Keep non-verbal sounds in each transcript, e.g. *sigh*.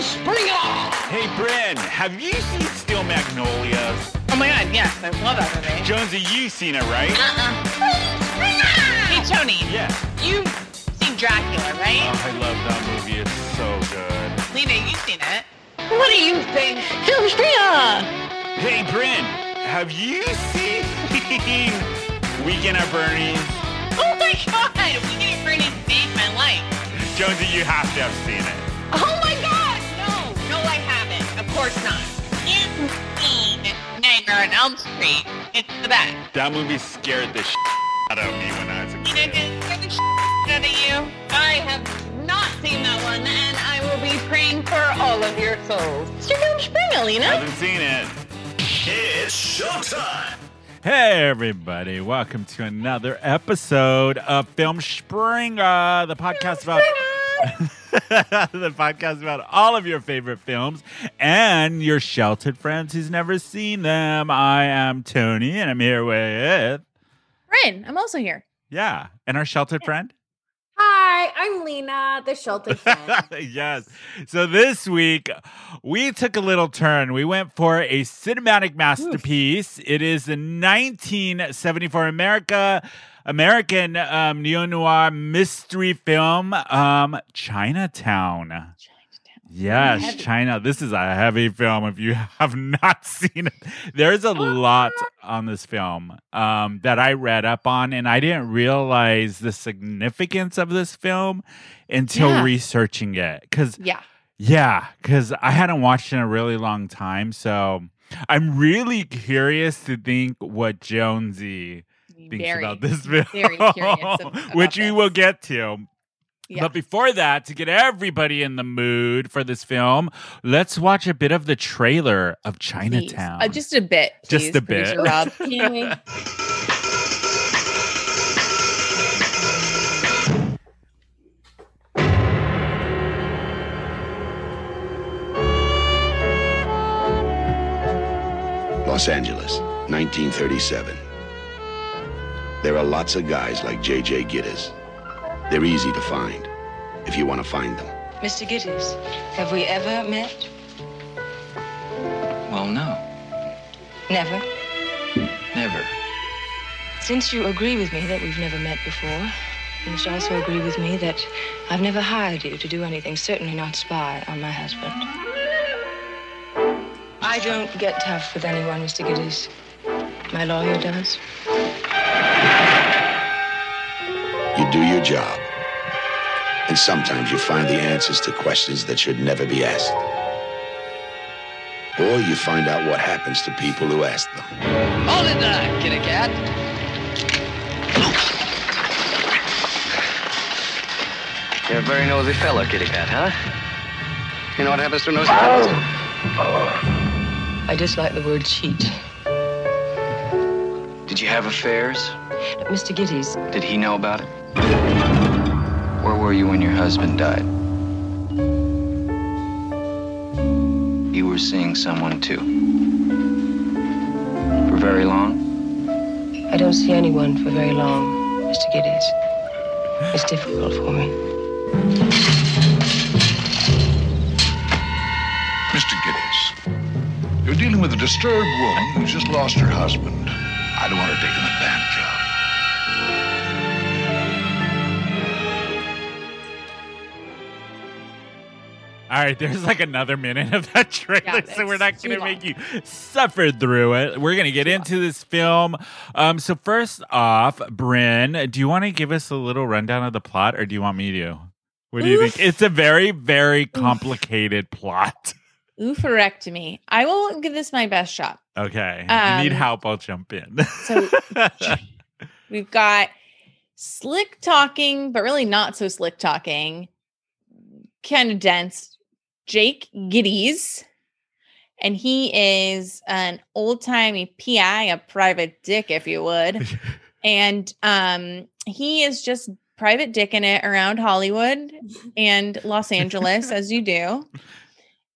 Springer! Hey, Bryn, have you seen Steel Magnolias? Oh my god, yes, I love that movie. Jonesy, you've seen it, right? Uh. Hey Tony, Yeah. you've seen Dracula, right? Oh, I love that movie. It's so good. Lena, you've seen it. What do you think? Film Springer! Hey, Bryn, have you seen *laughs* Weekend at Bernie's? Oh my god, Weekend at Bernie's saved my life. Jonesy, you have to have seen it. Course not. Seen Nightmare on Elm Street. It's the best. That movie scared the out of me when I was a kid. did scare the out of you? I have not seen that one, and I will be praying for all of your souls. It's your Film Springer, Lena. Haven't seen it. It's showtime. Hey, everybody. Welcome to another episode of Film Springer, the podcast about. *laughs* *laughs* the podcast about all of your favorite films and your sheltered friends who's never seen them. I am Tony, and I'm here with Bryn, I'm also here. yeah, and our sheltered friend. Hi, I'm Lena, the sheltered *laughs* friend. yes. So this week we took a little turn. We went for a cinematic masterpiece. It is the 1974 America American um, neo noir mystery film, um, Chinatown. Yes, Heavy. China. This is a heavy film. If you *laughs* have not seen it, there's a lot on this film um, that I read up on, and I didn't realize the significance of this film until Yeah. researching it. Because Yeah. yeah, because I hadn't watched in a really long time, so I'm really curious to think what Jonesy thinks Very, about this film, very curious ab- *laughs* which about we will get to. Yeah. But before that, to get everybody in the mood for this film, let's watch a bit of the trailer of Chinatown. Uh, just a bit. Just a bit. Rob. *laughs* Los Angeles, 1937. There are lots of guys like J.J. Gittes. They're easy to find, if you want to find them. Mr. Gittes, have we ever met? Well, no, Never. never. Since you agree with me that we've never met before, you must also agree with me that I've never hired you to do anything, certainly not spy on my husband. I don't get tough with anyone, Mr. Gittes. My lawyer does. You do your job. And sometimes you find the answers to questions that should never be asked. Or you find out what happens to people who ask them. Hold it there, kitty cat. You're a very nosy fellow, kitty cat, huh? You know what happens to nosy fellows? I dislike the word cheat. Did you have affairs? Mr. Gittes, Did he know about it? Where were you when your husband died? You were seeing someone too. For very long? I don't see anyone for very long, Mr. Gittes. It's difficult for me. Mr. Gittes, you're dealing with a disturbed woman who's just lost her husband. I don't want her taken advantage All right, there's like another minute of that trailer, Yeah, so we're not going to make you suffer through it. We're going to get into this film. Um, so first off, Bryn, do you want to give us a little rundown of the plot, or do you want me to? What do you think? It's a very, very complicated plot. Oophorectomy. I will give this my best shot. Okay, if you need Um, help, I'll jump in. So *laughs* we've got slick talking, but really not so slick talking, kind of dense. Jake Gittes. And he is an old timey PI, a private dick, if you would. *laughs* and um, he is just private dicking it around Hollywood and Los Angeles, *laughs* as you do.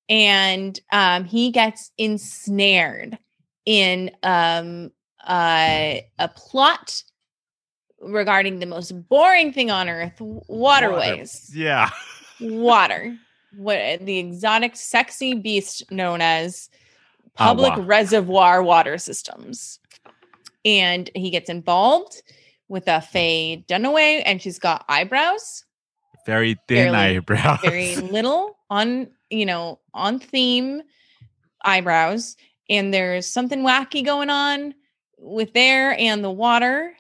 And um, he gets ensnared in um, uh, a plot regarding the most boring thing on earth waterways, yeah. water. What the exotic sexy beast known as public Agua. reservoir water systems. And he gets involved with a Faye Dunaway, and she's got eyebrows, Very thin Fairly- eyebrows. very *laughs* little on, you know, on theme eyebrows. And there's something wacky going on with there and the water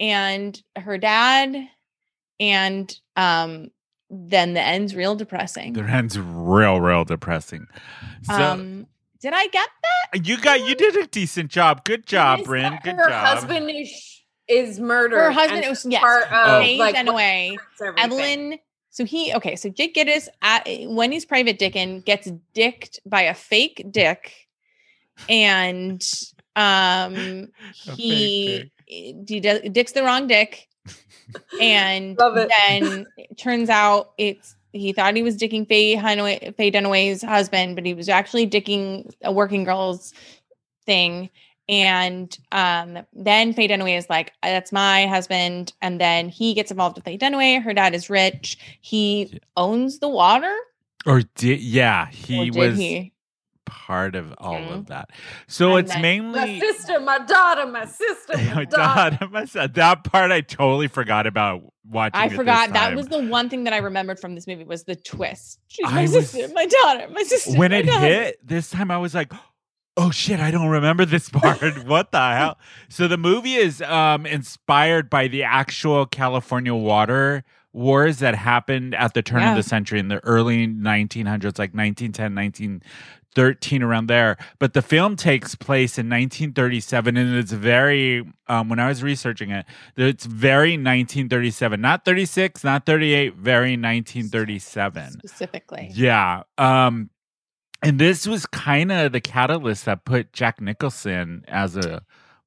and her dad. And um then the end's real depressing. the end's real, real depressing. So um did I get that? you got you did a decent job. Good job, Is Bryn. that Good her job. husband is is murdered. Her husband and was yes, part Oh. of Faye like Dunaway. what starts. Evelyn. So he okay. So Jake Gittes at when he's private dickin gets dicked by a fake dick, and um *laughs* A he he does, dicks the wrong dick, and Love it. then it turns out it's he thought he was dicking Faye Dunaway, Faye Dunaway's husband, but he was actually dicking a working girl's thing. And um, then Faye Dunaway is like, "That's my husband." And then he gets involved with Faye Dunaway. Her dad is rich. He owns the water. Or did yeah, or he did was he? Part of all Mhm. of that. So And it's then- my mainly sister, my daughter, my sister, my, *laughs* daughter. God, my son. that part I totally forgot about watching. I forgot that was the one thing that I remembered from this movie was the twist. *laughs* She's I my was- sister, my daughter, my sister. when my it daughter. hit this time i was like oh shit i don't remember this *laughs* part what the hell so the movie is um inspired by the actual california water wars that happened at the turn Yeah. of the century in the early 1900s like 1910 1913 around there but the film takes place in 1937 and it's very um, when i was researching it it's very 1937 not 36 not 38 very 1937 specifically. yeah. Um and this was kind of the catalyst that put Jack Nicholson as a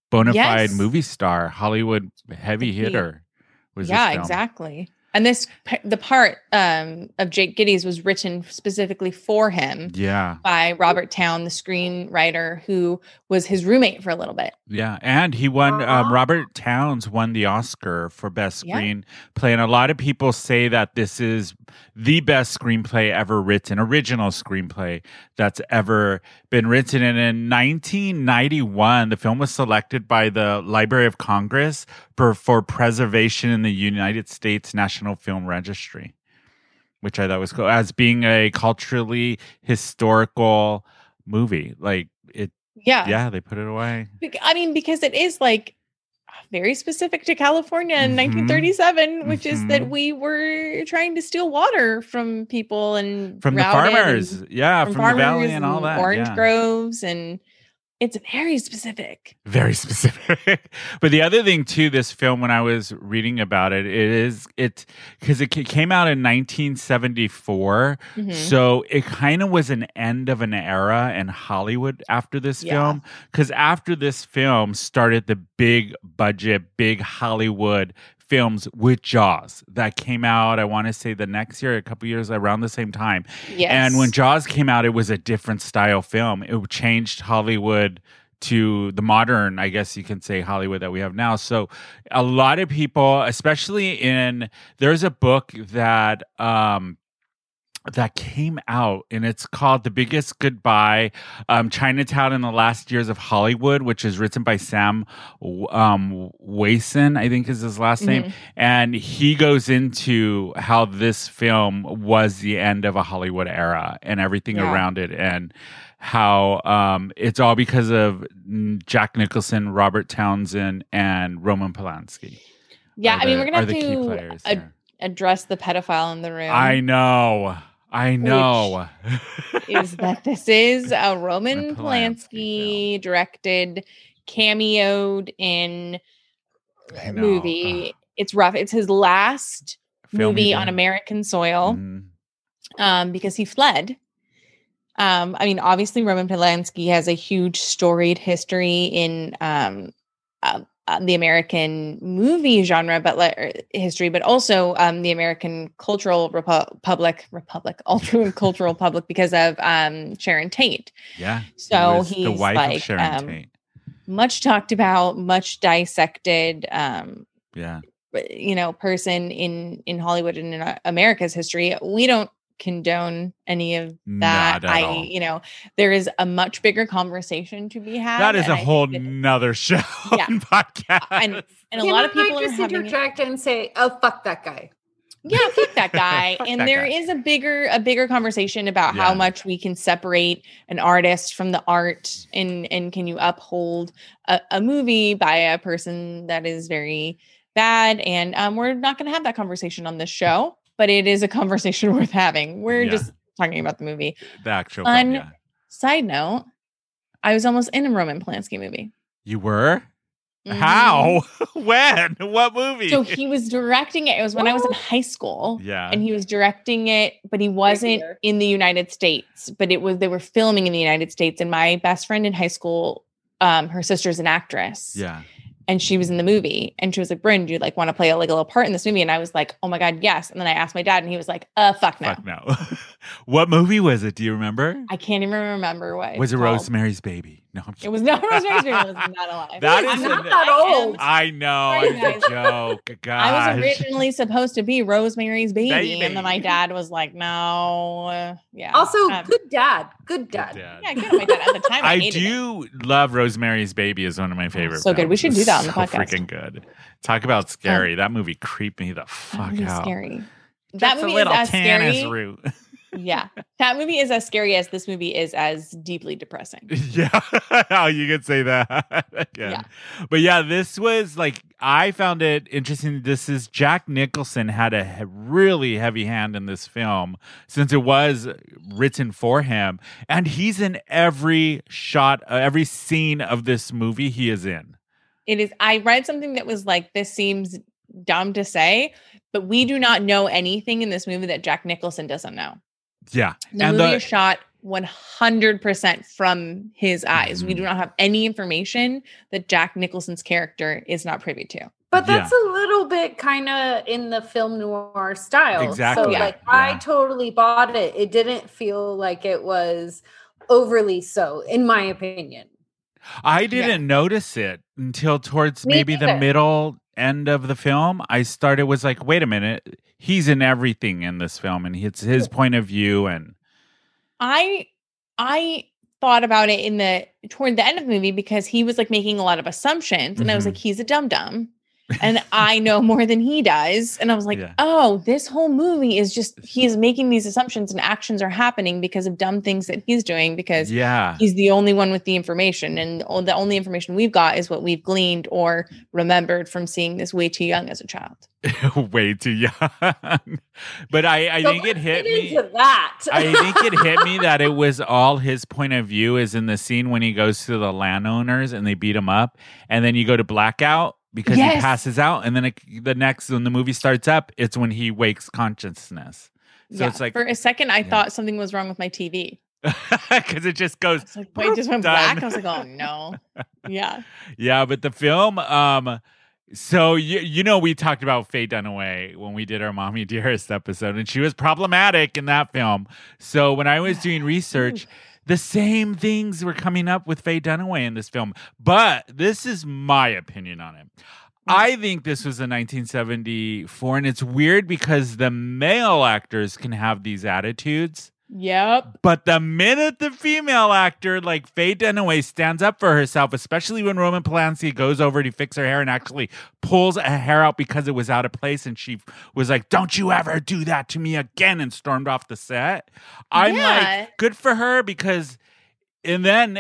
bona fide Yes. movie star, Hollywood heavy hitter. Was yeah, exactly. And this the part um, of Jake Gittes was written specifically for him Yeah, by Robert Towne, the screenwriter who was his roommate for a little bit. yeah, and he won. Um, Robert Towns won the Oscar for best Yeah. screenplay, and a lot of people say that this is the best screenplay ever written, original screenplay that's ever been written. And in 1991, the film was selected by the Library of Congress for, for preservation in the United States National Film Registry, which I thought was cool as being a culturally historical movie. Like it, Yeah. yeah, they put it away. I mean, because it is like very specific to California in Mhm. 1937, which is that Mhm. we were trying to steal water from people and From the farmers, and- yeah, from, the valley farmers and all that. orange yeah. groves, and it's very specific. very *laughs* specific but the other thing too this film when i was reading about it it is it because it came out in 1974 Mhm. so it kind of was an end of an era in hollywood after this Yeah. film because after this film started the big budget big hollywood films with jaws that came out i want to say the next year a couple years around the same time Yes. and when Jaws came out, it was a different style film. It changed Hollywood to the modern, I guess you can say, Hollywood that we have now. So a lot of people, especially in there's a book that um that came out and it's called The Biggest Goodbye um, Chinatown in the Last Years of Hollywood, which is written by Sam um, Wasson, I think is his last name. Mhm. And he goes into how this film was the end of a Hollywood era and everything Yeah. around it, and how um, it's all because of Jack Nicholson, Robert Townsend, and Roman Polanski. yeah, are I mean, we're gonna have to ad- address the pedophile in the room. I know. I know. is that this is a *laughs* Polanski Roman Polanski directed, cameoed in movie. *sighs* It's rough. It's his last Film movie on. American soil Mhm. um, because he fled. Um, I mean, obviously, Roman Polanski has a huge storied history in um, uh, uh, the American movie genre, but like er, history, but also um, the American cultural repu- public republic, *laughs* ultra cultural public because of um, Sharon Tate. Yeah. So was the he's wife like, of Sharon um, Tate. Much talked about, much dissected. Um, Yeah. you know person in in hollywood and in uh, america's history we don't condone any of that. Not at I, all. you know, there is a much bigger conversation to be had. That is and a I whole that- nother *laughs* show Yeah. and podcast. and and a Can lot of people are just having interject and say, "Oh, fuck that guy." yeah fuck that *laughs* guy Fuck and that there guy. is a bigger a bigger conversation about Yeah. how much we can separate an artist from the art and and can you uphold a, a movie by a person that is very bad and um, we're not going to have that conversation on this show but it is a conversation *laughs* worth having we're Yeah. just talking about the movie the actual Fun- film, yeah. side note i was almost in a roman polanski movie You were? Mhm. How? *laughs* when? What movie? so he was directing it it was when i was in high school yeah. and he was directing it, but he wasn't here. in the United States. But it was they were filming in the United States. And my best friend in high school, um, her sister's an actress, yeah. And she was in the movie. And she was like, "Bryn, do you like want to play a, like a little part in this movie?" And I was like, "Oh my god, yes!" And then I asked my dad, and he was like, "Uh, fuck no." Fuck no. *laughs* what movie was it? Do you remember? I can't even remember what was it called. Rosemary's Baby? No, I'm It was not *laughs* Rosemary's Baby. It was *laughs* not alive. That I'm not a- that I am- old. I know. Sorry, It's a joke. Gosh. *laughs* I was originally supposed to be Rosemary's Baby, Baby. and then my dad was like, "No, uh, yeah." Also, Um, good dad. Good dad. Dad. yeah, good my dad at the time. I, I hated it. do love Rosemary's Baby is one of my favorite. so good. We should do that on the So podcast. Freaking good. Talk about scary. That movie creeped me the fuck movie's out. scary. Just that a movie is little as Tannis scary. root. Yeah, that movie is as scary as this movie is as deeply depressing. *laughs* yeah, how *laughs* you could say that. *laughs* Yeah. But yeah, this was like I found it interesting. This is Jack Nicholson had a really heavy hand in this film since it was written for him, and he's in every shot, uh, every scene of this movie he is in. It is. I read something that was like, "This seems dumb to say, but we do not know anything in this movie that Jack Nicholson doesn't know." Yeah, The and movie the is shot 100% from his eyes. We do not have any information that Jack Nicholson's character is not privy to. But Yeah. that's a little bit kind of in the film noir style. Exactly. So, Yeah. like, Yeah. I totally bought it. It didn't feel like it was overly so, in my opinion. I didn't notice it until towards Me maybe the middle end of the film. I started was like, wait a minute, he's in everything in this film, and it's his point of view, and I I thought about it in the toward the end of the movie because he was like making a lot of assumptions and I was Mhm. like he's a dum dum and I know more than he does and I was like Yeah. oh this whole movie is just he's making these assumptions and actions are happening because of dumb things that he's doing because yeah, he's the only one with the information and the only information we've got is what we've gleaned or remembered from seeing this way too young as a child. *laughs* way too young. *laughs* but I, I So think it hit me. that. I think it hit me that it *laughs* was all his point of view is in the scene when he goes to the landowners and they beat him up, and then you go to blackout because he passes out, and then it, the next when the movie starts up, it's when he wakes consciousness. So yeah. it's like for a second I Yeah. thought something was wrong with my TV. because *laughs* it just goes like wait, just went Done. black. I was like, oh no. *laughs* Yeah. Yeah, but the film, um, so you you know we talked about Faye Dunaway when we did our Mommy Dearest episode, and she was problematic in that film. So when I was doing research, *laughs* the same things were coming up with Faye Dunaway in this film. But this is my opinion on it. Mm. I think this was in 1974, and it's weird because the male actors can have these attitudes. Yep. But the minute the female actor like Faye Dunaway stands up for herself, especially when Roman Polanski goes over to fix her hair and actually pulls a hair out because it was out of place, and she was like, "Don't you ever do that to me again," and stormed off the set. I'm Yeah. like, good for her because, and then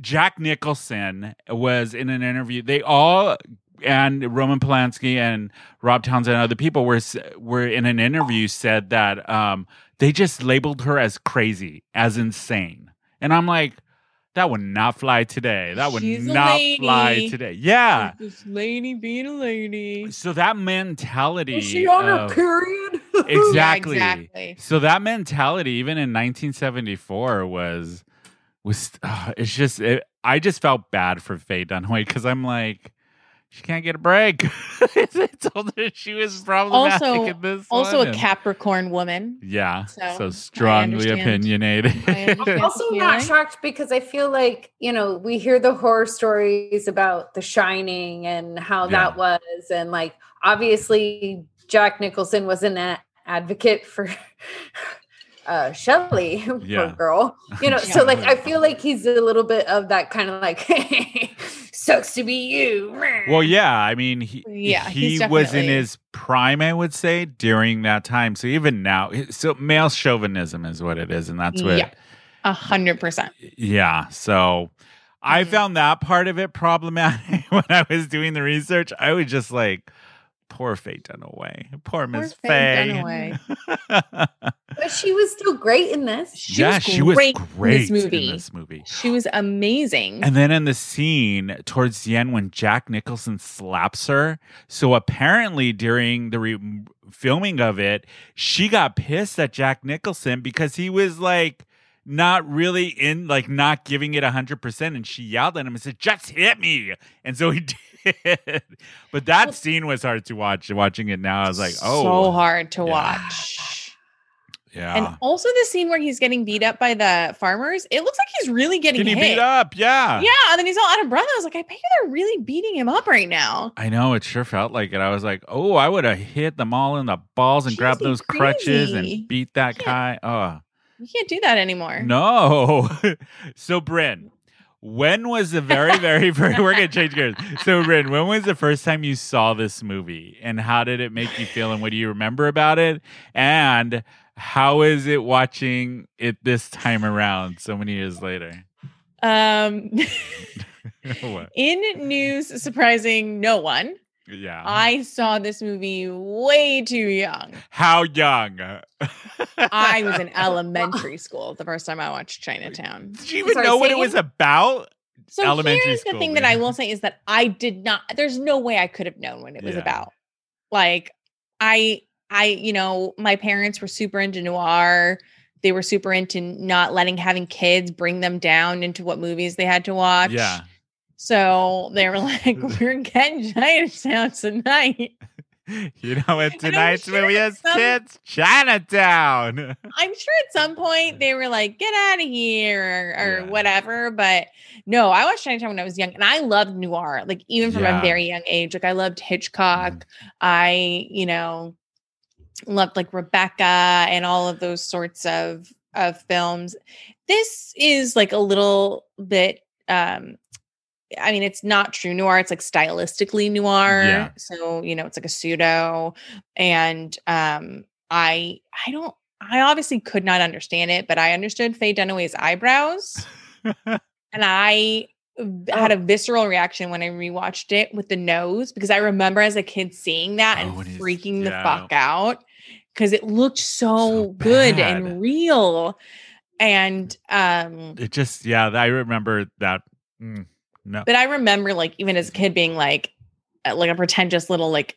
Jack Nicholson was in an interview. They all and Roman Polanski and Rob Townsend and other people were were in an interview said that um, they just labeled her as crazy, as insane, and I'm like, that would not fly today. That would She's not fly today. Yeah. This lady being a lady. So that mentality. Is she on her period? *laughs* *laughs* exactly. exactly. So that mentality, even in 1974, was was uh, it's just it, I just felt bad for Faye Dunaway because I'm like, she can't get a break. I told her she was problematic Also- in this. Also one, a Capricorn woman. Yeah, So, so, strongly understand. opinionated. I understand. also the not shocked because I feel like, you know, we hear the horror stories about The Shining and how Yeah. that was. And like, obviously, Jack Nicholson was an advocate for uh Shelley, *laughs* Yeah. poor girl. You know, so like I feel like he's a little bit of that kind of like *laughs* sucks to be you. Well, yeah. I mean, he Yeah, he was in his prime, I would say, during that time. So even now, so male chauvinism is what it is, and that's what. Yeah. A hundred percent. Yeah. So I Mhm. found that part of it problematic *laughs* when I was doing the research. I was just like, poor Faye Dunaway. Poor Miss Faye Faye. *laughs* But she was still great in this. She yeah, was she was great great in this movie. in this movie. She was amazing. And then in the scene towards the end when Jack Nicholson slaps her, so apparently during the re- filming of it, she got pissed at Jack Nicholson because he was like not really in like not giving it 100% and she yelled at him and said just hit me and so he *laughs* did but that scene was hard to watch watching it now i was like oh so hard to yeah. watch. yeah And also the scene where he's getting beat up by the farmers, it looks like he's really getting getting hit. beat up yeah Yeah, and then he's all out of breath. I was like, I bet you they're really beating him up right now. I know it sure felt like it. I was like, oh, I would have hit them all in the balls and grabbed those crutches crazy. and beat that guy. Oh You can't do that anymore. no! *laughs* so Bryn, when was the very, *laughs* very first? We're gonna change gears. So Bryn, when was the first time you saw this movie, and how did it make you feel, and what do you remember about it? And how is it watching it this time around, so many years later? Um, *laughs* What? in news surprising no one, Yeah. I saw this movie way too young. how young? I was in *laughs* elementary school the first time I watched Chinatown. Did you even Sorry, know what it was about? So Elementary here's school, the thing that. I will say is that I did not. There's no way I could have known what it was Yeah. about. Like I, I, you know, my parents were super into noir. They were super into not letting having kids bring them down into what movies they had to watch. Yeah. So they were *laughs* like, *laughs* "We're getting Chinatown tonight." *laughs* You know what tonight's sure movie is, some- kids? Chinatown. I'm sure at some point they were like, get out of here or, or Yeah. whatever. But no, I watched Chinatown when I was young and I loved noir, like even from Yeah. A very young age. Like I loved Hitchcock. I, you know, loved like Rebecca and all of those sorts of of films. This is like a little bit um I mean, it's not true noir. It's like stylistically noir. Yeah. So, you know, it's like a pseudo. And um, I I don't I obviously could not understand it, but I understood Faye Dunaway's eyebrows. and I had a visceral reaction when I rewatched it with the nose because I remember as a kid seeing that Oh, and freaking the yeah, I fuck out because it looked so, So good and real. And um it just, yeah, I remember that. Mm, no. but I remember like even as a kid being like like a pretentious little like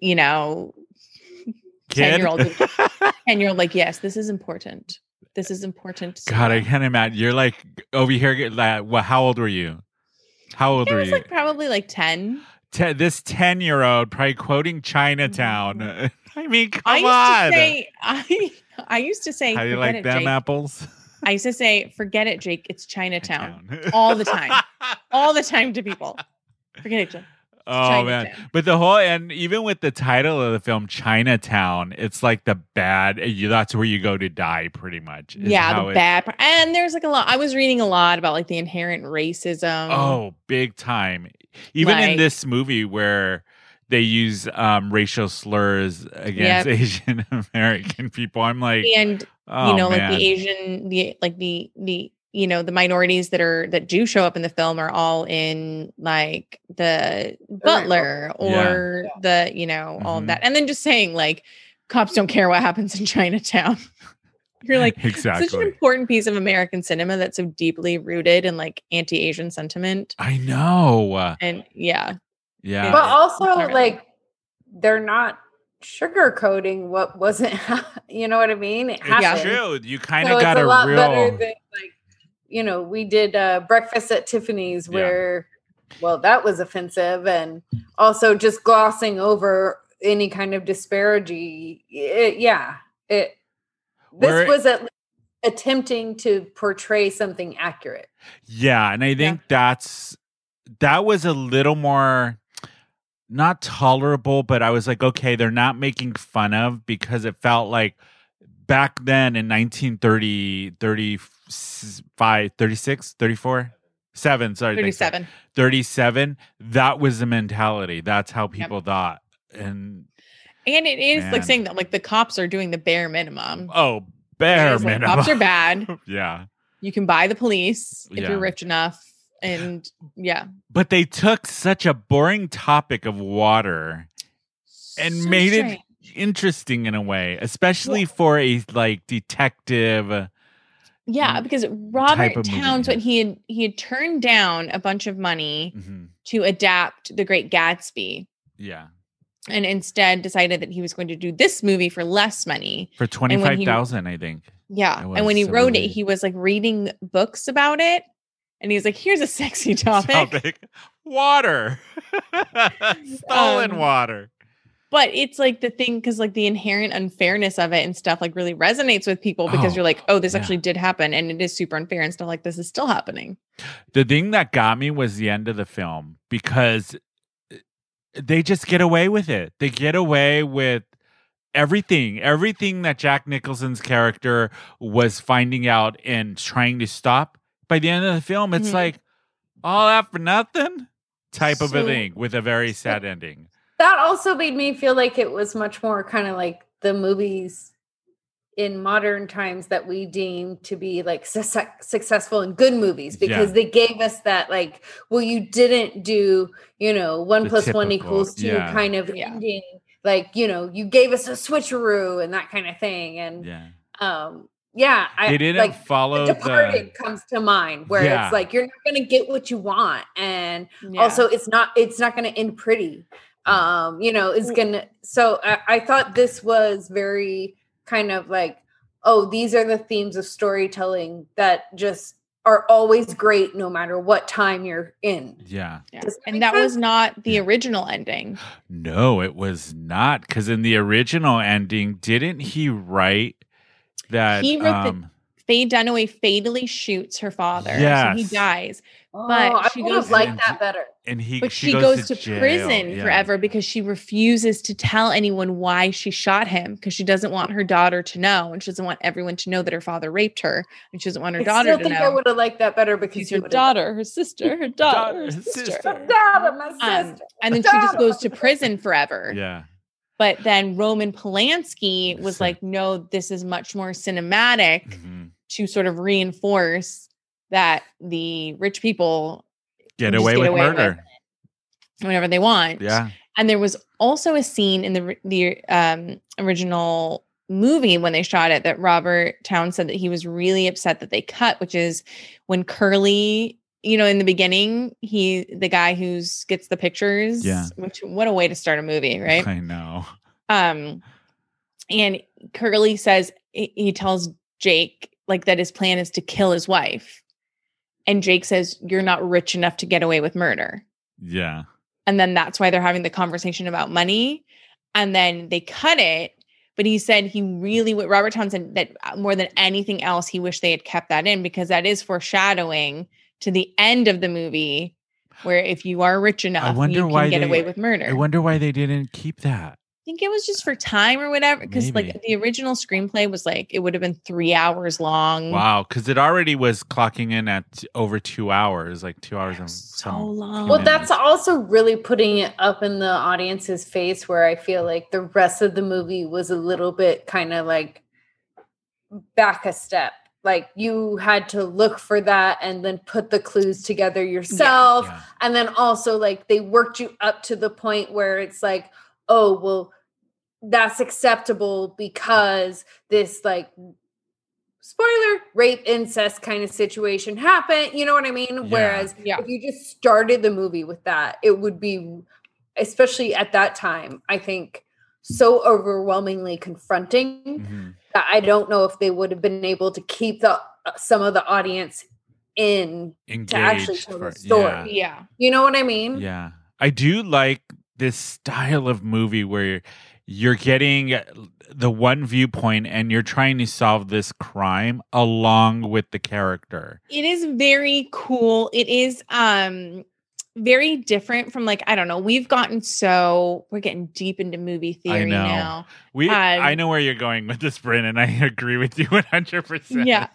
you know Kid? 10-year-old and you're like yes this is important this is important God, I can't imagine. You're like over here. Like, well, how old were you? How old I were you? like probably like 10 Te- this 10 year old probably quoting Chinatown. *laughs* I mean, come Mm-hmm. I used on. to say *laughs* I I used to say how do you like them Jake." apples? I used to say forget it Jake it's Chinatown all the time *laughs* all the time to people forget it Jake Oh man. Chinatown. But the whole and even with the title of the film Chinatown, it's like the bad eh, you that's where you go to die pretty much. yeah the bad part. and there's like a lot I was reading a lot about like the inherent racism Oh, big time. Even in this movie where they use um, racial slurs against Yep. Asian *laughs* American people. I'm like, and oh, you know man. like the asian the like the the you know the minorities that are that do show up in the film are all in like the butler Yeah. or the you know all Mhm. of that and then just saying like cops don't care what happens in *laughs* chinatown *laughs* you're like exactly. such an important piece of american cinema that's so deeply rooted in like anti-asian sentiment I know. and yeah Yeah. But also, Alright. like, they're not sugarcoating what wasn't, *laughs* you know what I mean? It it's true. You kind So of got it's a a lot real better than like, you know, we did uh, breakfast at Tiffany's Yeah. where, well, that was offensive, and also just glossing over any kind of disparity. It, yeah, it. This Where- was at attempting to portray something accurate. Yeah, and I think that's that was a little more not tolerable, but I was like, okay, they're not making fun of because it felt like back then in 1930, 35, 36, 34, 7, sorry. 37. 37, that was the mentality. That's how people thought. And And it is Man. like saying that like the cops are doing the bare minimum. oh, bare is, like, minimum. Cops are bad. *laughs* yeah. You can buy the police if Yeah. you're rich enough. And yeah. But they took such a boring topic of water and So made strange. it interesting in a way, especially for a like detective. Yeah, because Robert movie, Towns, when he had he had turned down a bunch of money Mhm. to adapt The Great Gatsby, Yeah. and instead decided that he was going to do this movie for less money. For when he- 25,000, I think. Yeah, and when he I wrote it, he was like reading books about it, and he's like, "Here's a sexy *laughs* topic." Topic. Water. *laughs* Stolen Um, water. But it's like the thing because like the inherent unfairness of it and stuff like really resonates with people because Oh, you're like, oh, this yeah. actually did happen and it is super unfair and stuff like this is still happening. The thing that got me was the end of the film because uh, they just get away with it. They get away with everything, everything that Jack Nicholson's character was finding out and trying to stop. By the end of the film, it's Mhm. like all that for nothing type of a thing with a very sad ending. that also made me feel like it was much more kind of like the movies in modern times that we deem to be like su- successful and good movies because Yeah. they gave us that like well you didn't do you know one The plus one typical, equals two yeah. kind of Yeah. ending like you know you gave us a switcheroo and that kind of thing and Yeah. um yeah I They didn't like follow the the departed comes to mind where Yeah. it's like you're not going to get what you want and Yeah. also it's not it's not going to end pretty um you know it's gonna so I, I thought this was very kind of like oh these are the themes of storytelling that just are always great no matter what time you're in Yeah. Yeah. That And make that was not the original ending. *gasps* No, it was not. Because in the original ending, didn't he write that? He wrote the- um, Faye Dunaway fatally shoots her father. So he Yes. dies. oh, but i she would goes- have liked that better and he, But she, she, goes, to, jail, prison yeah. forever because she refuses to tell anyone why she shot him because she doesn't want her daughter to know and she doesn't want everyone to know that her father raped her and she doesn't want her i daughter still to think i would have liked that better because She's her daughter, her sister, her *laughs* daughter, her sister. sister. daughter my Um, sister and then she just goes to prison forever. Yeah. But then Roman Polanski was like, no, this is much more cinematic Mhm. to sort of reinforce that the rich people Get away get with away with murder. whenever they want. Yeah. And there was also a scene in the the um, original movie when they shot it that Robert Towne said that he was really upset that they cut, which is when Curly, you know, in the beginning, he the guy who's gets the pictures. Yeah. Which what a way to start a movie, right? I know. Um, and Curly says he tells Jake like that his plan is to kill his wife, and Jake says you're not rich enough to get away with murder. Yeah. And then that's why they're having the conversation about money. And then they cut it. But he said he really Robert Townsend, that uh, more than anything else, he wished they had kept that in because that is foreshadowing to the end of the movie where if you are rich enough, wonder you can why get they- away with murder. I wonder why they didn't keep that. I think it was just for time or whatever. Because like the original screenplay was like, it would have been three hours long. Wow. Because it already was clocking in at over two hours, like two hours and So long. Well, that's also really putting it up in the audience's face where I feel like the rest of the movie was a little bit kind of like back a step. Like you had to look for that and then put the clues together yourself. Yeah. And then also, like, they worked you up to the point where it's like, oh, well, that's acceptable because this, like, spoiler rape incest kind of situation happened you know what i mean whereas Yeah. if you just started the movie with that it would be especially at that time i think so overwhelmingly confronting Mhm. That i don't know if they would have been able to keep the uh, some of the audience in Engaged. actually tell for- the story. yeah. yeah. you know what i mean Yeah. I do like this style of movie where you're getting the one viewpoint and you're trying to solve this crime along with the character. It is very cool. It is um very different from like I don't know. We've gotten so we're getting deep into movie theory know. now. We Um, I know where you're going with this, Bryn, and I *laughs* agree with you 100. percent Yeah.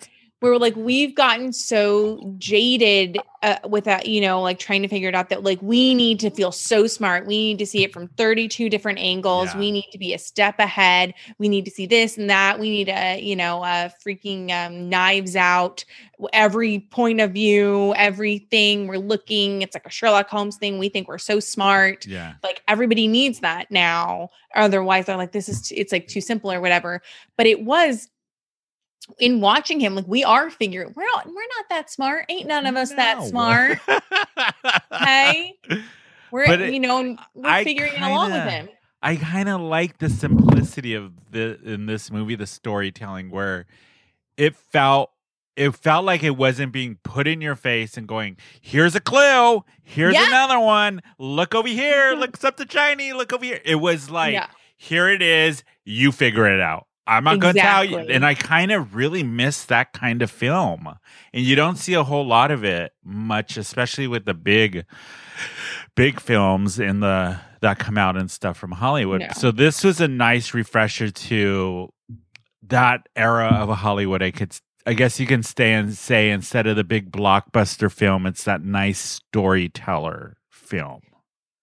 Where like we've gotten so jaded uh, with that, you know, like trying to figure it out that like we need to feel so smart. We need to see it from 32 different angles. Yeah. We need to be a step ahead. We need to see this and that. We need a, you know, uh freaking um, knives out every point of view, everything we're looking. It's like a Sherlock Holmes thing. We think we're so smart Yeah. like everybody needs that now otherwise they're like this is t- it's like too simple or whatever but it was in watching him like we are figuring we're not we're not that smart ain't none of us that smart *laughs* hey we're it- you know we're I figuring it along with him I kind of like the simplicity of the in this movie, the storytelling, where it felt it felt like it wasn't being put in your face and going, "Here's a clue, here's Yeah. another one. Look over here, mm-hmm. look something shiny. Look over here." It was like, yeah "Here it is. You figure it out." I'm not going to tell you. And I kind of really miss that kind of film. And you don't see a whole lot of it much, especially with the big big films in the that come out and stuff from Hollywood. No. So this was a nice refresher to that era of a Hollywood. I could I guess you can stay and say instead of the big blockbuster film, it's that nice storyteller film.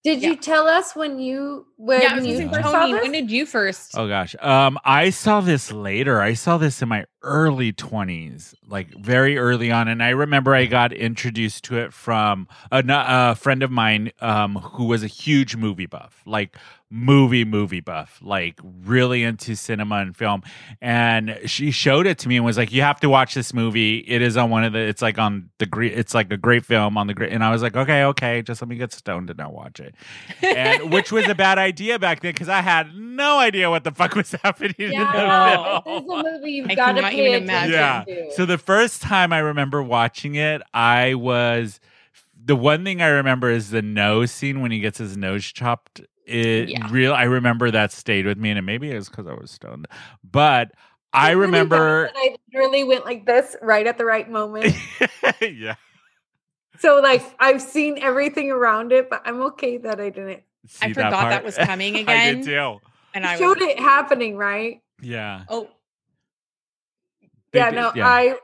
Did Yeah. you tell us when you when yeah you gonna saw tony this? when did you first Oh gosh. Um I saw this later. I saw this in my early 20s, like very early on and I remember I got introduced to it from a, a friend of mine um who was a huge movie buff. Like movie movie buff, like really into cinema and film. And she showed it to me and was like, "You have to watch this movie. It is on one of the. It's like on the great. It's like a great film on the great." And I was like, "Okay, okay, just let me get stoned and not watch it." And *laughs* which was a bad idea back then because I had no idea what the fuck was *laughs* happening in Yeah, the this is a movie you've got to cannot pay even imagine. Yeah. to. So the first time I remember watching it, I was the one thing I remember is the nose scene when he gets his nose chopped. It Yeah. real I remember that stayed with me, and maybe it was because I was stoned. But I It's really remember I literally went like this right at the right moment. *laughs* yeah. so like I've seen everything around it, but I'm okay that I didn't. see I forgot that part. was coming *laughs* I again. did too. and i You was showed it happening, right? Yeah. oh They yeah, did- no, yeah. I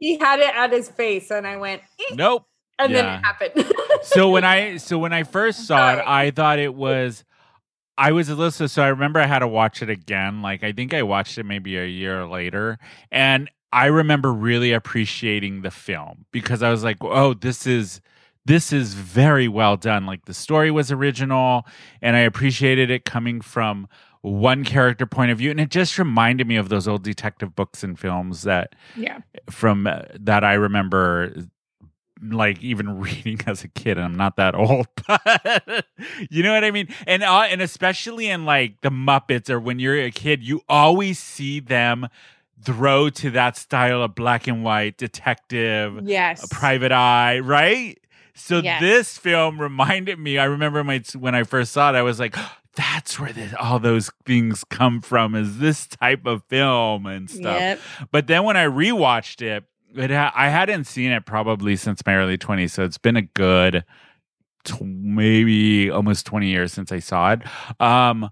he had it at his face, and I went, "Eh," Nope. and then it happened. so when *laughs* I so when I first saw it, I thought it was I was a little so, so I remember I had to watch it again. Like I think I watched it maybe a year later. And I remember really appreciating the film because I was like, oh, this is this is very well done. Like the story was original and I appreciated it coming from one character point of view and it just reminded me of those old detective books and films that yeah. from uh, that I remember like even *laughs* reading as a kid and I'm not that old *laughs* but you know what I mean? And uh, and especially in like the Muppets or when you're a kid you always see them throw to that style of black and white detective yes. a private eye right? So Yes. this film reminded me i remember my, when i first saw it i was like that's where this, all those things come from is this type of film and stuff Yep. but then when i rewatched it it ha- i hadn't seen it probably since my early 20s so it's been a good tw- maybe almost 20 years since i saw it um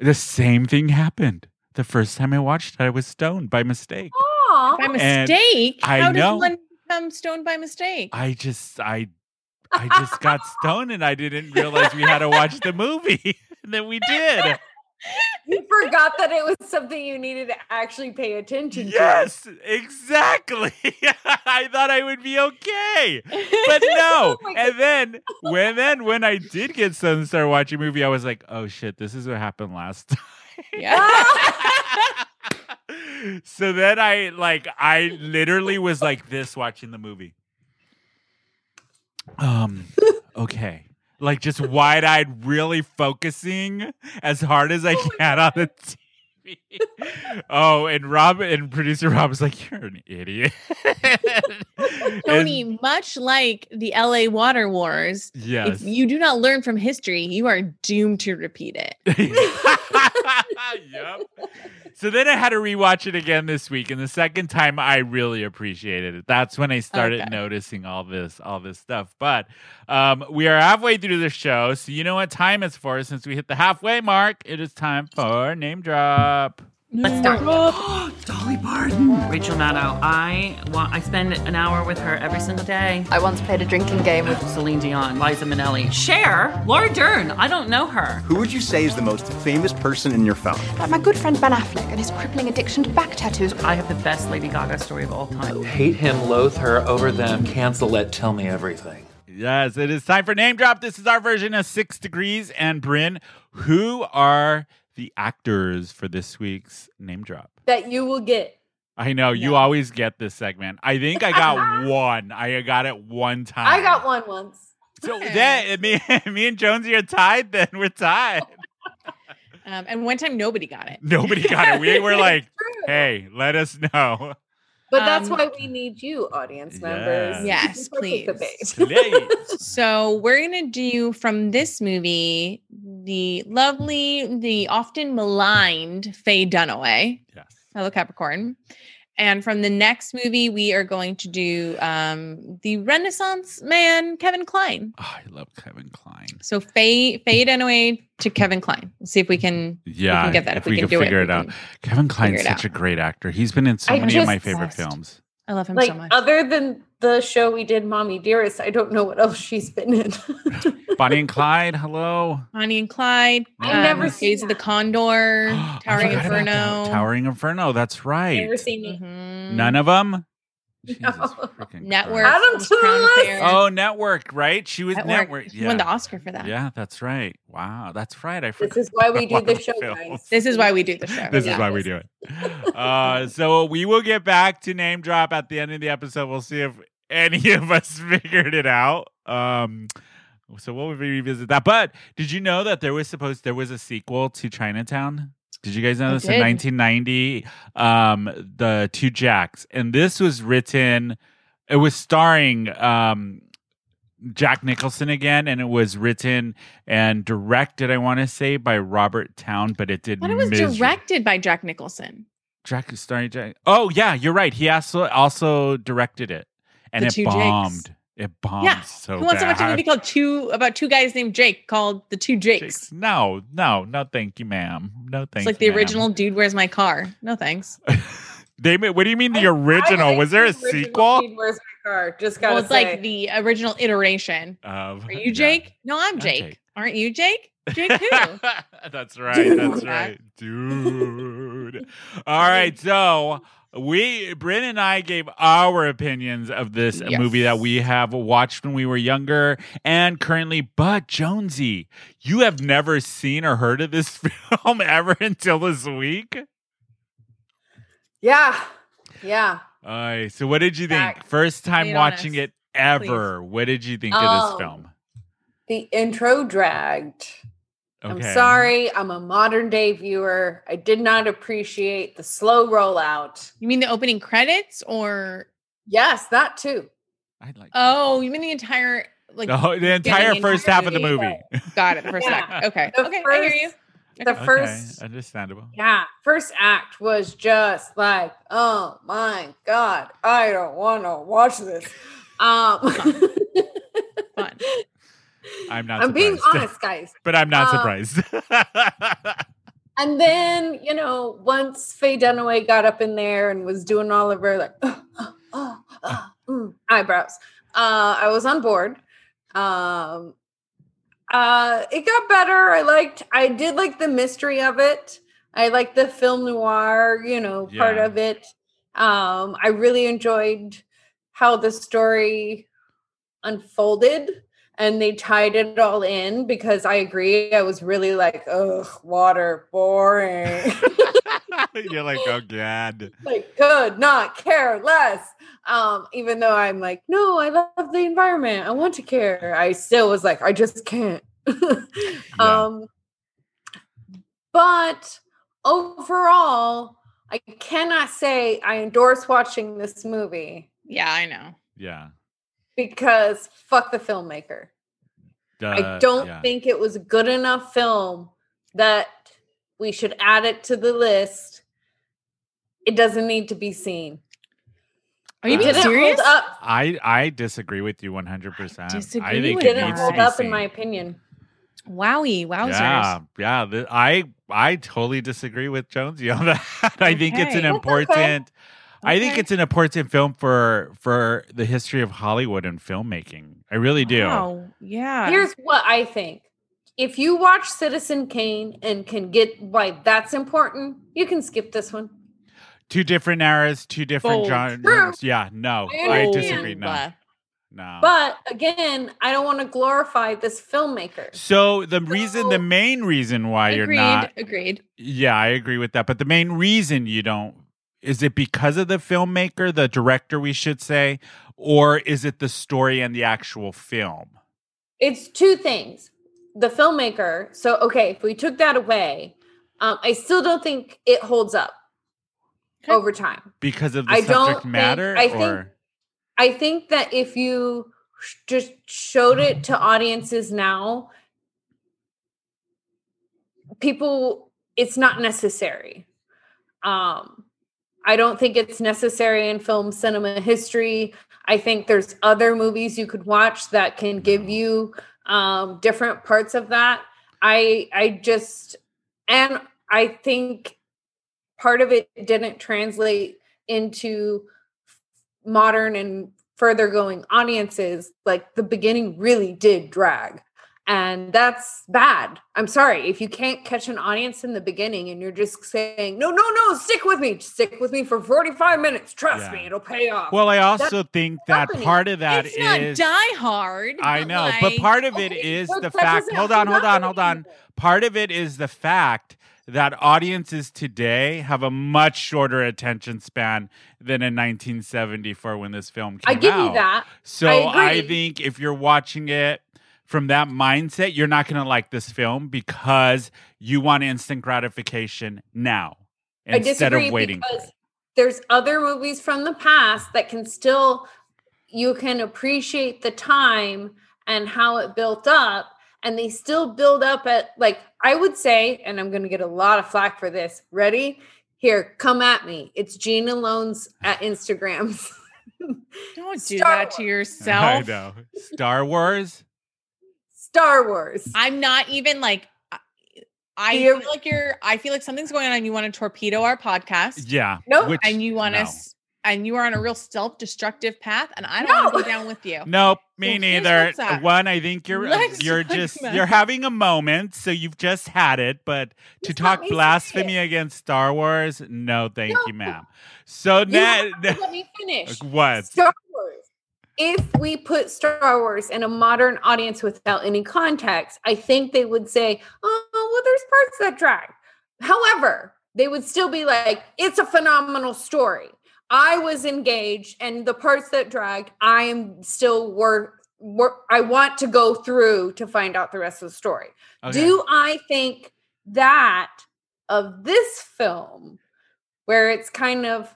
the same thing happened the first time i watched it i was stoned by mistake Aw. by And mistake I how know. does one become stoned by mistake I just I I just got stoned and I didn't realize we had to watch the *laughs* movie. And then we did. *laughs* you forgot that it was something you needed to actually pay attention to. Yes, exactly. *laughs* I thought I would be okay. *laughs* But no. Oh my and then when then when I did get stoned and started watching movie, I was like, oh shit, this is what happened last time. yeah so then I like I literally was like this watching the movie. Um okay. Like just wide eyed, really focusing as hard as I oh can on the TV. oh, and Rob and producer Rob was like, You're an idiot. *laughs* Tony, much like the LA water wars, yes. if you do not learn from history, you are doomed to repeat it. *laughs* *laughs* yep. So then I had to rewatch it again this week, and the second time I really appreciated it. That's when I started Okay. noticing all this, all this stuff. But um, we are halfway through the show, so you know what time it's for. Since we hit the halfway mark, it is time for name drop. Let's start. *gasps* Dolly Parton. Rachel Maddow. I want. I spend an hour with her every single day. I once played a drinking game with Celine Dion, Liza Minnelli, Cher, Laura Dern. I don't know her. Who would you say is the most famous person in your phone? Like my good friend Ben Affleck and his crippling addiction to back tattoos. I have the best Lady Gaga story of all time. Hate him, loathe her, over them, cancel it, tell me everything. Yes, it is time for name drop. This is our version of Six Degrees and Bryn. Who are the actors for this week's name drop? that you will get. I know you always get this segment. I think I got *laughs* one. I got it one time. I got one once. So then me, *laughs* me and Jonesy are tied. Then we're tied. *laughs* Um, and one time nobody got it. Nobody got it. We were like, "Hey, let us know." But that's Um, why we need you, audience members. Yes, to *laughs* please. So we're gonna do from this movie the lovely, the often maligned Faye Dunaway. Yes. Hello Capricorn. And from the next movie, we are going to do um, the Renaissance man, Kevin Kline. Oh, I love Kevin Kline. So Faye, Faye Dunaway to Kevin Kline. We'll see if we can, we Yeah, can get that. if If, we can, can do figure it, it out. Kevin Kline's figure it such a great actor. He's been in so I many of my favorite Obsessed. films. I love him like so much. other than the show we did, Mommy Dearest, I don't know what else she's been in. *laughs* Bonnie and Clyde. Hello. Bonnie and Clyde. I've never Days seen of the Condor, *gasps* Towering forgot about that. Inferno. Towering Inferno. That's right. Never seen it. Mhm. None of them. Network. Add 'em was to the list. Oh, Network, right? She was Network. Network. She Yeah. won the Oscar for that. Yeah, that's right. Wow, that's right. I forgot. This is why we do the the show, films. guys. This is why we do the show. This Yeah. is why we do it. Uh, so we will get back to name drop at the end of the episode. We'll see if any *laughs* of us figured it out. Um, so we'll revisit that. But did you know that there was supposed there was a sequel to Chinatown? Did you guys know I this in 1990? Um, the Two Jakes, and this was written. It was starring um, Jack Nicholson again, and it was written and directed. I want to say by Robert Towne, but it did. But it was directed by Jack Nicholson. Jack is starring Jack. Oh yeah, you're right. He also also directed it, and The it Two Jakes. bombed. It bombed yeah. so Who wants to watch a movie called Two about two guys named Jake called The Two Jakes? No, no, no, thank you, ma'am. No, thank It's like the ma'am. original Dude, Where's My Car? No thanks. *laughs* They made, what do you mean the original? Was there a The sequel? Dude, Where's my car? Just gotta Well, it's say. like the original iteration. Of, Are you Jake? No, I'm Jake. Jake. Aren't you Jake? Jake who? That's *laughs* right. That's right, dude. *laughs* All right, so we, Bryn and I, gave our opinions of this Yes. movie that we have watched when we were younger and currently. But Jonesy, you have never seen or heard of this *laughs* film ever until this week. yeah, yeah. All right. So, what did you think? Back. First time Lay it on watching us, it ever. What did you think of Um, this film? The intro dragged. I'm sorry. I'm a modern day viewer. I did not appreciate the slow rollout. You mean the opening credits or Yes, that too. I'd like. oh, you mean the entire like Oh, the entire first the half of the movie. movie. got it the first Yeah. act. Okay. The okay, I hear first- you. The Okay, first, understandable. yeah, first act was just like, oh my god, I don't want to watch this. Um, Fun. *laughs* I'm not. I'm being *laughs* honest, guys. but I'm not Um, surprised. *laughs* And then, you know, once Faye Dunaway got up in there and was doing all of her like mm, eyebrows, uh, I was on board. Um, uh, it got better. I liked, I did like the mystery of it. I liked the film noir, you know, part Yeah. of it. Um, I really enjoyed how the story unfolded and they tied it all in because I agree. I was really like, ugh, water, boring. *laughs* You're like, oh god. like, could not care less. Um, even though I'm like, no, I love the environment. I want to care. I still was like, I just can't. *laughs* Um, but overall, I cannot say I endorse watching this movie Yeah, I know. Yeah. Because fuck the filmmaker. I Uh, don't yeah. think it was a good enough film that we should add it to the list. It doesn't need to be seen. Are you It being serious? Up. I I disagree with you 100%. disagree I think with it Didn't needs hold to be up seen. in my opinion. Wowie, wowzers. Yeah, yeah. th- I I totally disagree with Jonesy on *laughs* that. I think it's an important. That's okay. Important. I think it's an important film for for the history of Hollywood and filmmaking. I really do. Wow. Yeah. Here's what I think. If you watch Citizen Kane and can get why that's important, you can skip this one. Two different eras, two different Bold. genres. Yeah, no, I I disagree. No, Bold. no. But again, I don't want to glorify this filmmaker. so the reason, the main reason why you're not, Agreed. yeah, I agree with that. But the main reason you don't is it because of the filmmaker, the director, we should say, or is it the story and the actual film? It's two things. The filmmaker. So okay, if we took that away, um, I still don't think it holds up Okay. over time. Because of the I subject don't think- matter, I think- I think that if you sh- just showed it to audiences now, people, it's not necessary. Um, I don't think it's necessary in film cinema history. I think there's other movies you could watch that can give you um, different parts of that. I I just and I think part of it didn't translate into modern and further going audiences like the beginning really did drag and that's bad i'm sorry if you can't catch an audience in the beginning and you're just saying no no no stick with me stick with me for 45 minutes trust Yeah. me it'll pay off well, I also think that happening. part of that it's not is Die Hard. I but know, but part of it Okay, is the fact. Hold on, hold on, hold on. Part of it is the fact that audiences today have a much shorter attention span than in 1974 when this film came out. i give out. you that So I I, think if you're watching it from that mindset, you're not going to like this film because you want instant gratification now instead disagree of waiting. for it. there's other movies from the past that can still you can appreciate the time and how it built up and they still build up at like I would say and I'm going to get a lot of flack for this. Ready? Here, come at me. It's Gina Loans at uh, Instagrams. Don't *laughs* do Star that to I yourself. know. Star Wars. Star Wars. I'm not even like. I- I You're- feel like you're. I feel like something's going on. and You want to torpedo our podcast, Yeah. Nope. And you want no. us, and you are on a real self-destructive path, and I don't want to No. be down with you. Nope, me So here's neither. One, I think you're uh, Let's you're just about- you're having a moment, so you've just had it. But to Just talk blasphemy against Star Wars, no, thank No. you, ma'am. So You now, have to let me finish. what? Star Wars. If we put Star Wars in a modern audience without any context, I think they would say, "Oh, well, there's parts that drag." However, they would still be like, "It's a phenomenal story. I was engaged, and the parts that dragged, I am still worth. Wor- I want to go through to find out the rest of the story." Okay. Do I think that of this film, where it's kind of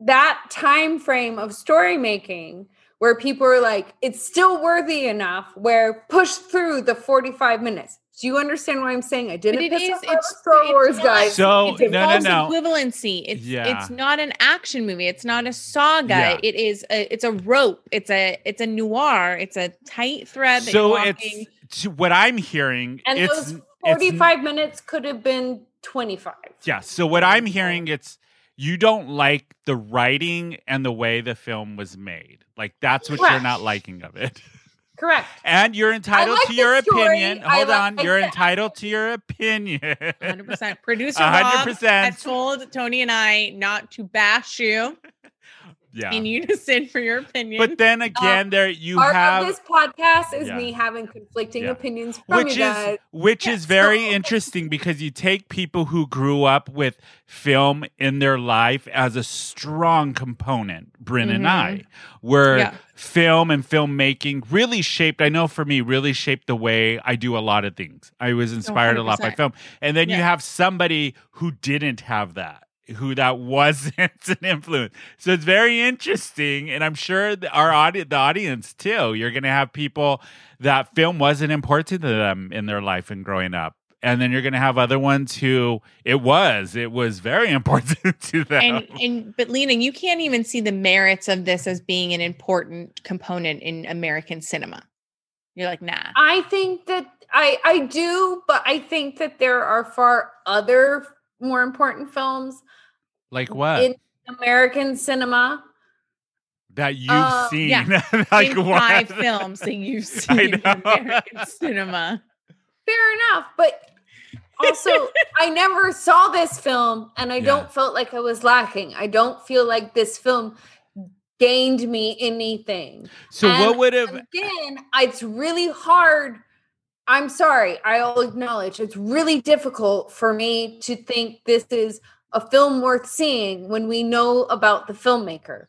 that time frame of story making, where people are like, it's still worthy enough, where push through the 45 minutes. Do you understand what I'm saying? I didn't it piss is- off it's- Star it's Wars not- guys. So, It's a no, no, no. equivalency. It's Yeah. it's not an action movie. It's not a saga. Yeah. It is a it's a rope. It's a it's a noir. It's a tight thread So it's to what I'm hearing. And it's those it's 45 minutes could have been 25. Yeah. So what I'm hearing, it's you don't like the writing and the way the film was made. Like that's what you're not liking of it. Correct. *laughs* And you're entitled like to your story. opinion. Hold like on. You're entitled to your opinion. 100%. Producer A hundred percent. *laughs* has told Tony and I not to bash you yeah. in unison for your opinion. But then um, again, there you Part have of this podcast is Yeah. me having conflicting Yeah. opinions from which you is guys. which Yeah, is very so- interesting because you take people who grew up with film in their life as a strong component bryn and i mm-hmm. where Yeah. film and filmmaking really shaped i know for me really shaped the way i do a lot of things i was inspired a lot by film and then you have somebody who didn't have that who that wasn't *laughs* an influence so it's very interesting and i'm sure our audience the audience too you're going to have people that film wasn't important to them in their life and growing up and then you're going to have other ones who it was it was very *laughs* important to them. and and but Lena, you can't even see the merits of this as being an important component in American cinema. You're like, nah. I think that I I do, but I think that there are far other more important films like what in American cinema. that you've uh, seen? yeah. *laughs* like in what? five films that you've *laughs* seen in. American *laughs* cinema. Fair enough, but also I never saw this film and I Yeah. don't felt like I was lacking. I don't feel like this film gained me anything. So what would have? again, it's really hard. I'm sorry, I'll acknowledge it's really difficult for me to think this is a film worth seeing when we know about the filmmaker.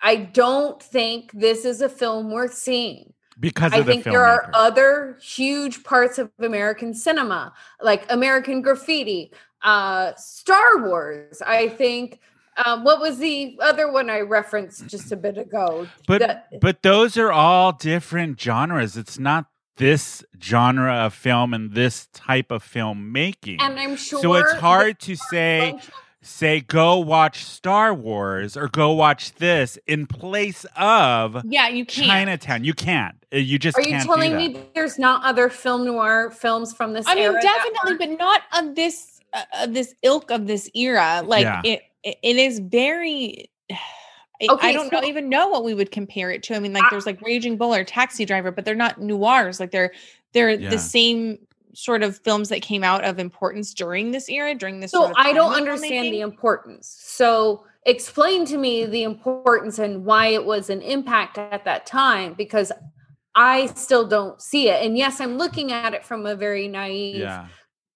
I don't think this is a film worth seeing. Because I the think there are other huge parts of American cinema, like American Graffiti, uh, Star Wars. I think. Um, what was the other one I referenced just a bit ago? But That- but those are all different genres. It's not this genre of film and this type of filmmaking. and I'm sure. so it's hard to say bunch say go watch Star Wars or go watch this in place of Yeah, you can't. Chinatown. You can't. Uh, You just Are you can't telling do me there's not other film noir films from this? I mean, era that definitely, but not of this uh, of this ilk of this era. Like Yeah. it, it, it is very. I, Okay, I don't know, even know what we would compare it to. I mean, like I- there's like Raging Bull or Taxi Driver, but they're not noirs. Like they're they're Yeah. the same sort of films that came out of importance during this era, during this. So sort of I don't understand the importance. So explain to me the importance and why it was an impact at that time because I still don't see it. And yes, I'm looking at it from a very naive, Yeah.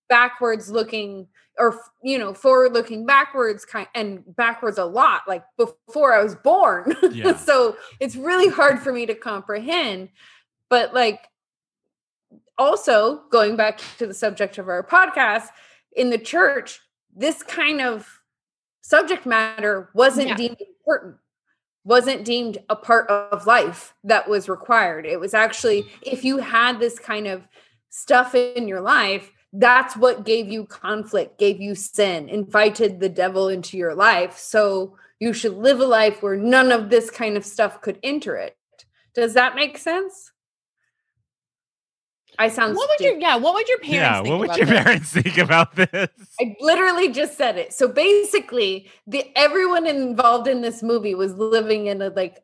backwards looking or you know, forward looking backwards kind and backwards a lot like before I was born. *laughs* Yeah. so it's really hard for me to comprehend. But like also going back to the subject of our podcast in the church this kind of subject matter wasn't Yeah. deemed important wasn't deemed a part of life that was required it was actually if you had this kind of stuff in your life that's what gave you conflict gave you sin invited the devil into your life so you should live a life where none of this kind of stuff could enter it does that make sense i sound What would your yeah? What would your parents? Yeah. think What would about your this? parents *laughs* think about this? I literally just said it. So basically, the everyone involved in this movie was living in a like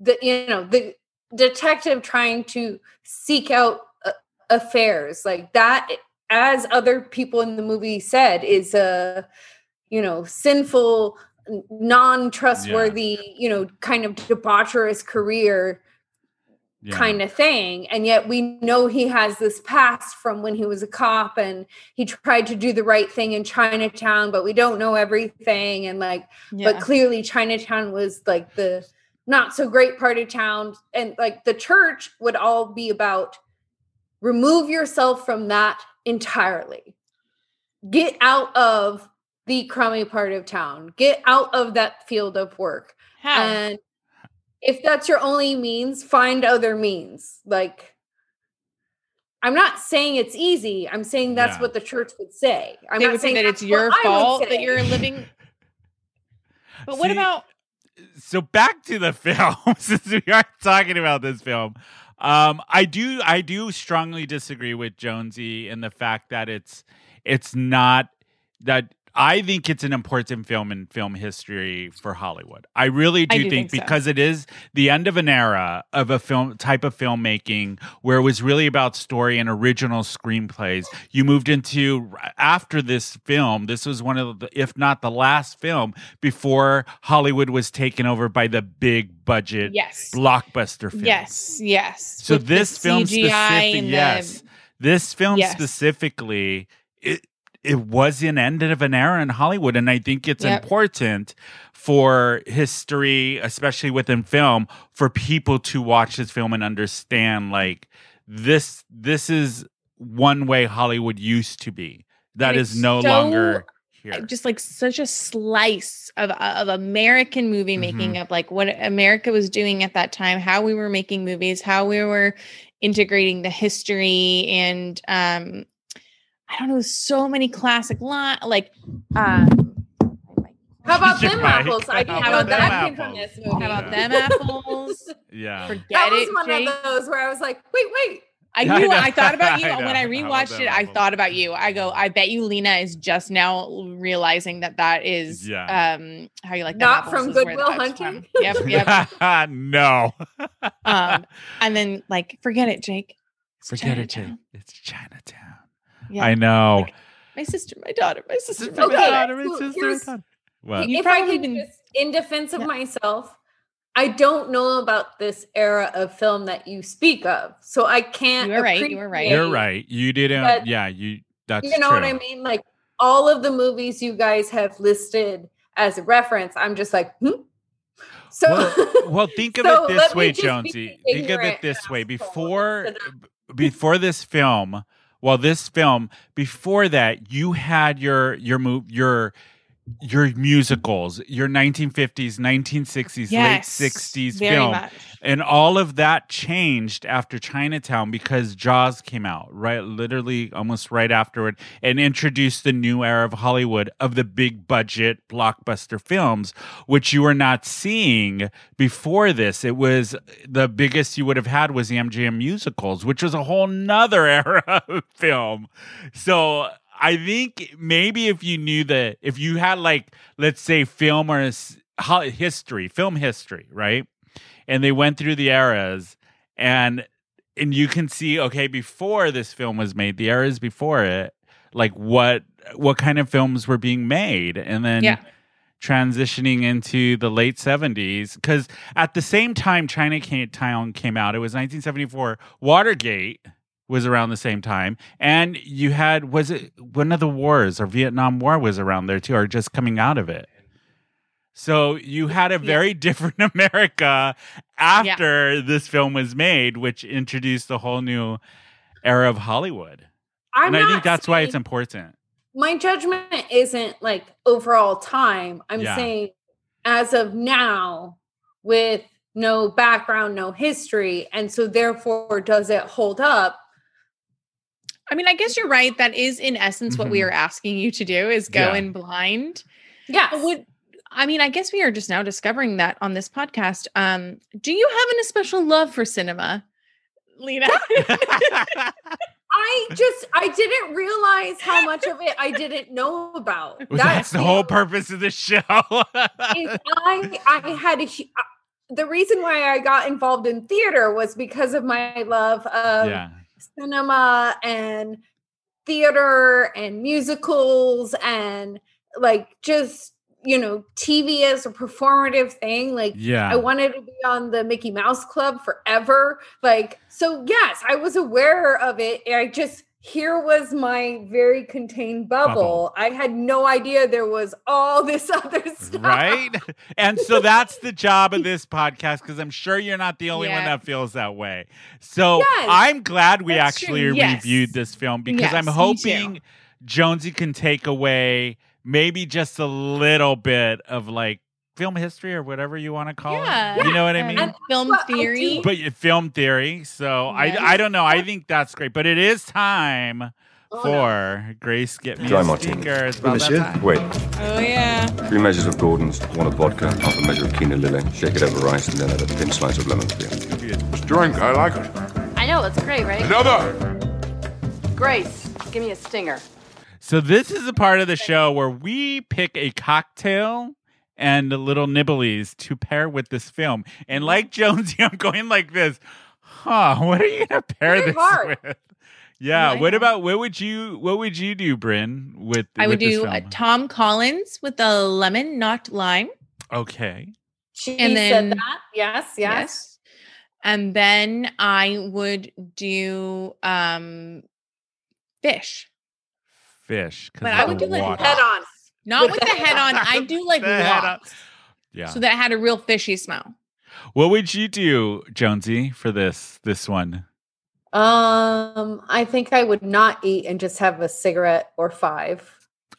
the you know the detective trying to seek out uh, affairs like that as other people in the movie said is a you know sinful non-trustworthy you know kind of debaucherous career Yeah. kind of thing and yet we know he has this past from when he was a cop and he tried to do the right thing in chinatown but we don't know everything and like Yeah. but clearly chinatown was like the not so great part of town and like the church would all be about remove yourself from that entirely get out of the crummy part of town get out of that field of work How? and if that's your only means, find other means. Like, I'm not saying it's easy. I'm saying that's Yeah. what the church would say. I'm they not would say saying that it's your fault that you're living. *laughs* But what about so back to the *laughs* film since we are talking about this film um i do i do strongly disagree with jonesy in the fact that it's it's not that i think it's an important film in film history for hollywood i really do, I do think, think so. because it is the end of an era of a film type of filmmaking where it was really about story and original screenplays you moved into after this film this was one of the if not the last film before hollywood was taken over by the big budget yes, blockbuster film yes, yes? so With this film CGI specific and the- yes this film Yes. specifically it it was an end of an era in Hollywood and I think it's Yep. important for history especially within film for people to watch this film and understand like this this is one way Hollywood used to be that is no so- longer here uh, just like such a slice of of American movie making Mhm. of like what America was doing at that time, how we were making movies, how we were integrating the history and um I don't know, so many classic line like um How about them mic. apples? I didn't How know about that them came from apples? this movie. how about Yeah. them apples? *laughs* Yeah. Forget that was it, one Jake. of those where I was like, wait, wait. I Yeah, *laughs* I knew. I, thought about you *laughs* I when I know. How rewatched them it. I thought about you. I go, I bet you Lena is just now realizing that that is Yeah. um how you like them Not from Good Will Hunting? from. Yep, yep. no. um, and then like forget it, Jake. It's Forget it, Jake. It's Chinatown. Yeah. I know. Like, my sister, my daughter, my sister, my Okay, daughter. Daughter, so sister, here's- daughter. What? You if I probably can been- just, in defense of Yeah. myself, I don't know about this era of film that you speak of, so I can't. You were right, you were right. You're right. You didn't. But- yeah, you. That's You know true. what I mean? Like all of the movies you guys have listed as a reference, I'm just like, hmm. So, Well, *laughs* well, think of So it this way, Jonesy. Think of it this way. Before before this film, well, this film, before that, you had your your move your your musicals, your 1950s, 1960s, Yes, late 60s film. much. And all of that changed after Chinatown because Jaws came out, right? Literally almost right afterward and introduced the new era of Hollywood of the big budget blockbuster films, which you were not seeing before this. It was the biggest you would have had was the MGM musicals, which was a whole nother *laughs* era of film. So I think maybe if you knew that, if you had like, let's say, film or history, film history, right? And they went through the eras, and and you can see, okay, before this film was made, the eras before it, like what what kind of films were being made, and then Yeah. transitioning into the late 70s because at the same time China chinatown came out it was 1974 watergate was around the same time and you had was it one of the wars or vietnam war was around there too or just coming out of it so you had a very *laughs* different america after this film was made which introduced a whole new era of hollywood I'm and i think that's why it's important my judgment isn't like overall time. I'm Yeah. saying as of now, with no background, no history, and so therefore, does it hold up? I mean, I guess you're right. That is in essence what we Mhm. are asking you to do is go Yeah. in blind. Yeah. Would I mean, I guess we are just now discovering that on this podcast. Um, do you have an especial love for cinema, Lena? *laughs* I just I didn't realize how much of it I didn't know about. that's the whole purpose of the show I I had a uh, the reason why I got involved in theater was because of my love of yeah cinema and theater and musicals and like just you know TV as a performative thing like Yeah. I wanted to be on the Mickey Mouse Club forever like so yes I was aware of it I just here was my very contained bubble. Bubble. I had no idea there was all this *laughs* other stuff right? *laughs* And so that's the job of this podcast because I'm sure you're not the only one that feels that way. So Yes, I'm glad we that's actually Yes. reviewed this film because Yes, I'm hoping Jonesy can take away maybe just a little bit of like film history or whatever you want to call Yeah. it. You know what I And mean? film theory. But film theory. So Yes. I I don't know. I think that's great. But it is time Oh, no. for Grace get me Dry a martini. speaker. It's about that Wait. oh yeah. Three measures of Gordon's, one of vodka, half a measure of Kina Lillet. Shake it over rice, and then add a thin slice of lemon peel. It's drink. I like it. I know, it's great, right? Another. Grace, give me a stinger. So this is a part of the show where we pick a cocktail and little nibblies to pair with this film. And like Jonesy, *laughs* I'm going like this. Huh, what are you gonna pair Very this hard. with? *laughs* Yeah, I what know. about what would you what would you do, Bryn, with I would with this do uh, film? Tom Collins with the lemon, not lime. okay. She And said then- that. Yes, yes. And then I would do um fish. Fish. But I would do like. Head on. Not With with the the head on. I do like *laughs* The head on. Yeah. So that it had a real fishy smell. what would you do, Jonesy, for this this one? Um, I think I would not eat and just have a cigarette or five.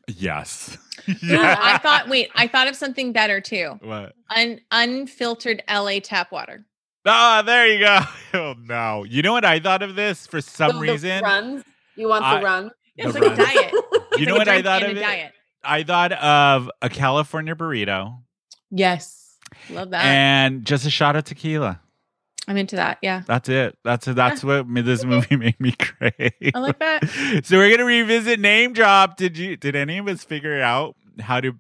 Yes. No, *laughs* I thought wait, I thought of something better too. What? Un- unfiltered LA tap water. Ah, there you go. *laughs* Oh no. You know what I thought of this for some So the reason? runs. You want I- the run? It's The like run. a diet. You know like what I thought of it? diet. I thought of a California burrito Yes. Love that. and just a shot of tequila. I'm into that. Yeah. That's it. That's that's what this movie *laughs* made me crave. I like that. *laughs* so we're gonna revisit name drop. Did you? Did any of us figure out how to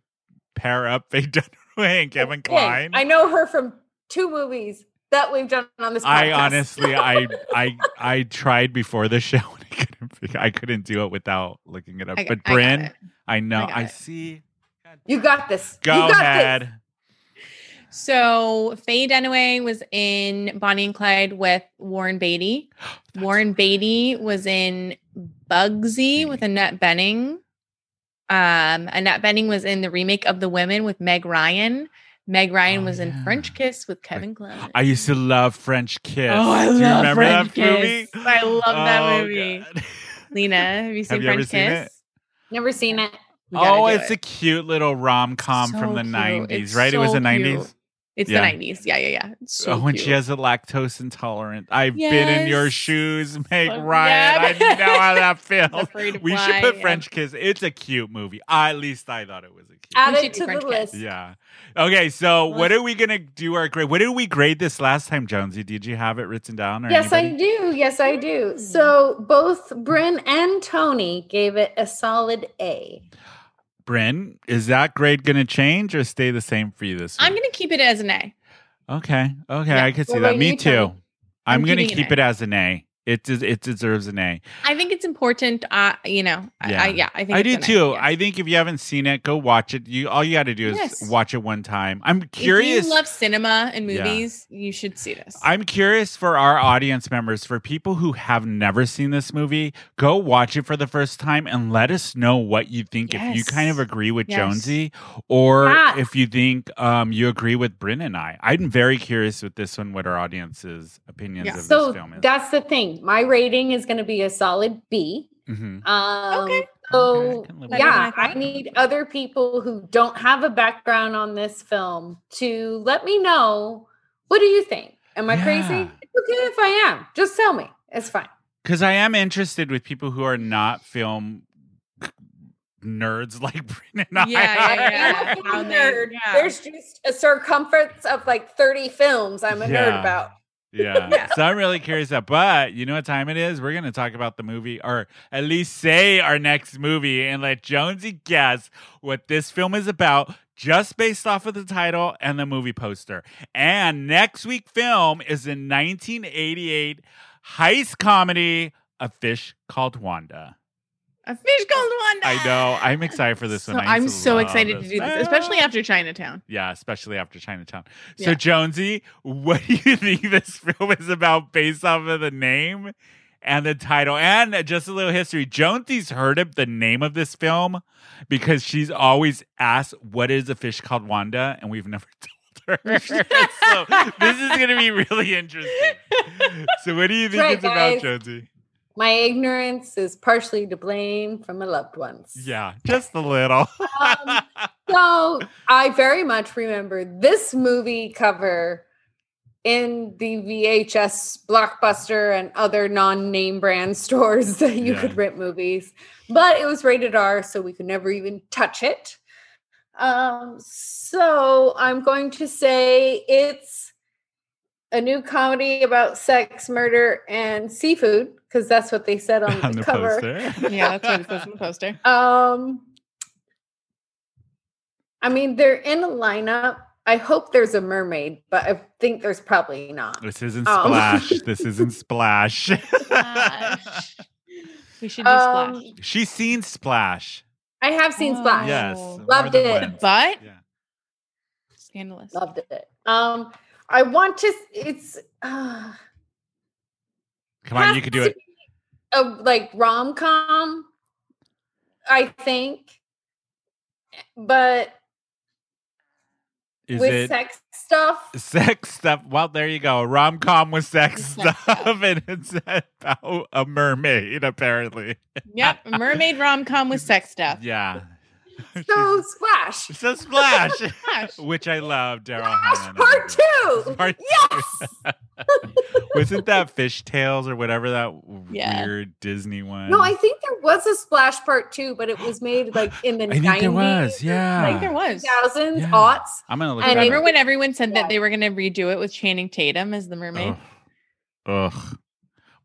pair up Faye Dunaway and Kevin Okay, Kline? I know her from two movies that we've done on this podcast. I honestly, I, *laughs* I, I tried before the show *laughs* and I couldn't, I couldn't do it without looking it up. I got- but I Bryn, it. I, know, I I, it. see. you got this. Go you got This. ahead. So Faye Dunaway was in Bonnie and Clyde with Warren Beatty. *gasps* Warren Beatty was in Bugsy with Annette Bening. Um, Annette Bening was in the remake of The Women with Meg Ryan. Meg Ryan oh, was in French Kiss with Kevin Kline. I used to love French Kiss. Oh, I do you love remember French that movie? Kiss. I love that Oh, movie. *laughs* Lena, have you seen Have you ever French seen Kiss? it? Never seen it. Oh, it's it. a cute little rom com So from the cute. 90s, It's right? it was the 90s. cute. It's Yeah. the 90s. Yeah, yeah, yeah. So oh, when cute. she has a lactose intolerant. I've been in your shoes, Meg Oh, Ryan. yeah. I know how that *laughs* feels. Afraid to We should Fly, put yeah. French Kiss. It's a cute movie. I, at least I thought it was a cute. Add We it to French the Kiss. list. Yeah. Okay, so what are we gonna do our grade? What did we grade this last time, Jonesy? Did you have it written down? Or Yes, anybody? I do. Yes, I do. So both Bryn and Tony gave it a solid A. Bryn, is that grade gonna change or stay the same for you this week? I'm going to keep it as an A. Okay. Okay, Yeah. I could see What that. Me too. Tony? I'm, I'm gonna keep it as an A. It it deserves an A. I think it's important. Uh, you know, I, I, yeah, I think I it's do A, too. yeah. I think if you haven't seen it, go watch it. You all you got to do is Yes. watch it one time. I'm curious. If you love cinema and Yeah. movies, you should see this. I'm curious for our audience members, for people who have never seen this movie, go watch it for the first time and let us know what you think. If you kind of agree with Yes. Jonesy, or Yeah. if you think um, you agree with Bryn and I. I'm very curious with this one, what our audience's opinions Yeah. of So this film is. that's the thing. My rating is going to be a solid B. Mhm. Um, Okay. So can live with yeah. I need other people who don't have a background on this film to let me know. What do you think? Am I Yeah. crazy? It's okay if I am. Just tell me. It's fine. Because I am interested with people who are not film nerds *laughs* like Bryn and I. Yeah, I yeah, yeah. am a How nerd. yeah. There's just a circumference of like 30 films I'm a Yeah. nerd about. Yeah. So I'm really curious that. But you know what time it is? We're gonna talk about the movie, or at least say our next movie, and let Jonesy guess what this film is about, just based off of the title and the movie poster. And next week film is in 1988 heist comedy, A Fish Called Wanda. A fish called Wanda. I know. I'm excited for this So one. I I'm so love excited to do this, especially after Chinatown. Yeah, especially after Chinatown. So, Yeah. Jonesy, what do you think this *laughs* film is about based off of the name and the title? And just a little history. Jonesy's heard of the name of this film because she's always asked, What is a fish called Wanda? And we've never *laughs* told her. *laughs* so, this is going to be really interesting. So, what do you think Right, it's about. Jonesy? My ignorance is partially to blame from my loved ones. Yeah, just a little. Um, *laughs* so I very much remember this movie cover in the VHS Blockbuster and other non-name brand *laughs* stores that you Yeah. could rent movies, but it was rated R, so we could never even touch it. Um, so I'm going to say it's a new comedy about sex, murder, and seafood because that's what they said on, *laughs* on the, the cover. poster. Yeah, that's what it says in the *laughs* poster. Um, I mean, they're in a lineup. I hope there's a mermaid, but I think there's probably not. This isn't Um, Splash. *laughs* this isn't Splash. Splash. We should do Um, Splash. She's seen Splash. I have seen Splash. Yes. Oh. Loved it. But Yeah. scandalous. Loved it. Um, I want to. It's uh, Come on, you can do it. A like rom com, I think, but Is with it sex stuff. sex stuff? Well, there you go. Rom com with sex Sex stuff, *laughs* and it's about a mermaid, apparently. Yep, mermaid rom com with *laughs* sex stuff. Yeah. *laughs* So splash. So Splash, *laughs* Splash. which I love, Daryl Splash part two. Part yes. two. *laughs* Wasn't that Fish Tales or whatever that Yeah. weird Disney one? No, I think there was a splash part two, but it was made like in the *gasps* I think 90s, there was. Yeah. I think there was. 2000s, Yeah. aughts. I'm gonna look And it Remember when everyone said that they were going to redo it with Channing Tatum as the mermaid? Ugh. Ugh.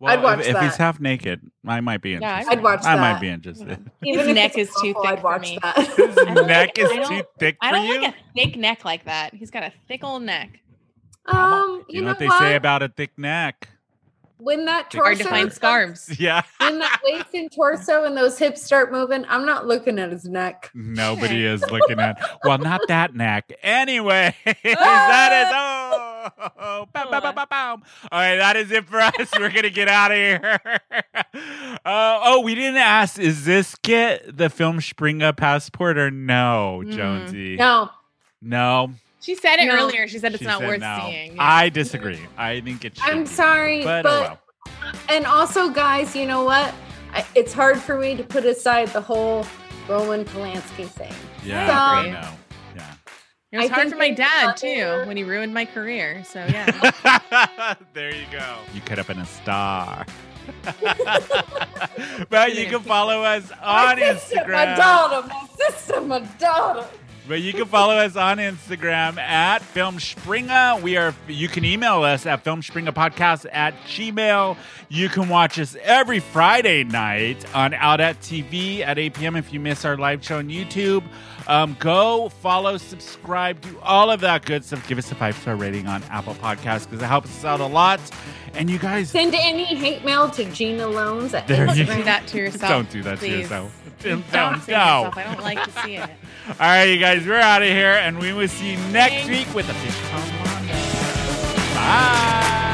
Well, I'd watch if, if he's half naked, I might be Yeah, interested. I'd watch I might be interested. Even *laughs* His if neck it's is too awful, thick I'd for watch me. that. *laughs* His neck is I don't- too thick I for don't you. like a thick neck like that. He's got a thick old neck. um, you, know, what they say about a thick neck? when that torso Hard to find scarves. *laughs* Yeah. when that waist and torso and those hips start moving, I'm not looking at his neck. Nobody is looking at. Well, not that neck. Anyway, that is. Oh, bow, bow, bow, bow, bow. All right, that is it for *laughs* us. We're gonna get out of here. *laughs* Uh, oh, we didn't ask. Is this get the film Springa passport or no, Jonesy? No, No. She said it No. earlier. She said it's She not said worth no. seeing. I disagree. I think it's. I'm be. sorry, but, but, oh well. and also, guys, you know what? I, it's hard for me to put aside the whole Roman Polanski thing. Yeah, So- I know. Yeah. It was I hard for my dad too when he ruined my career. So *laughs* yeah. there you go. You could have been a star. *laughs* but you can follow us on My sister, my Instagram. daughter, my sister, my daughter. But you can follow us on Instagram at Film Springa. We are you can email us at filmspringapodcast at gmail. You can watch us every Friday night on Out at TV at 8 p.m. if you miss our live show on YouTube. Um, go follow, subscribe, do all of that good stuff. Give us a five star rating on Apple Podcasts because it helps us out a lot. And you guys send any hate mail to Gina Loans. At there you do that to yourself. Don't do that please. *laughs* to yourself. Don't, don't no. Yourself. I don't like to see *laughs* it. all right, you guys, we're out of here, and we will see you next Thanks. week with a fish. Bye.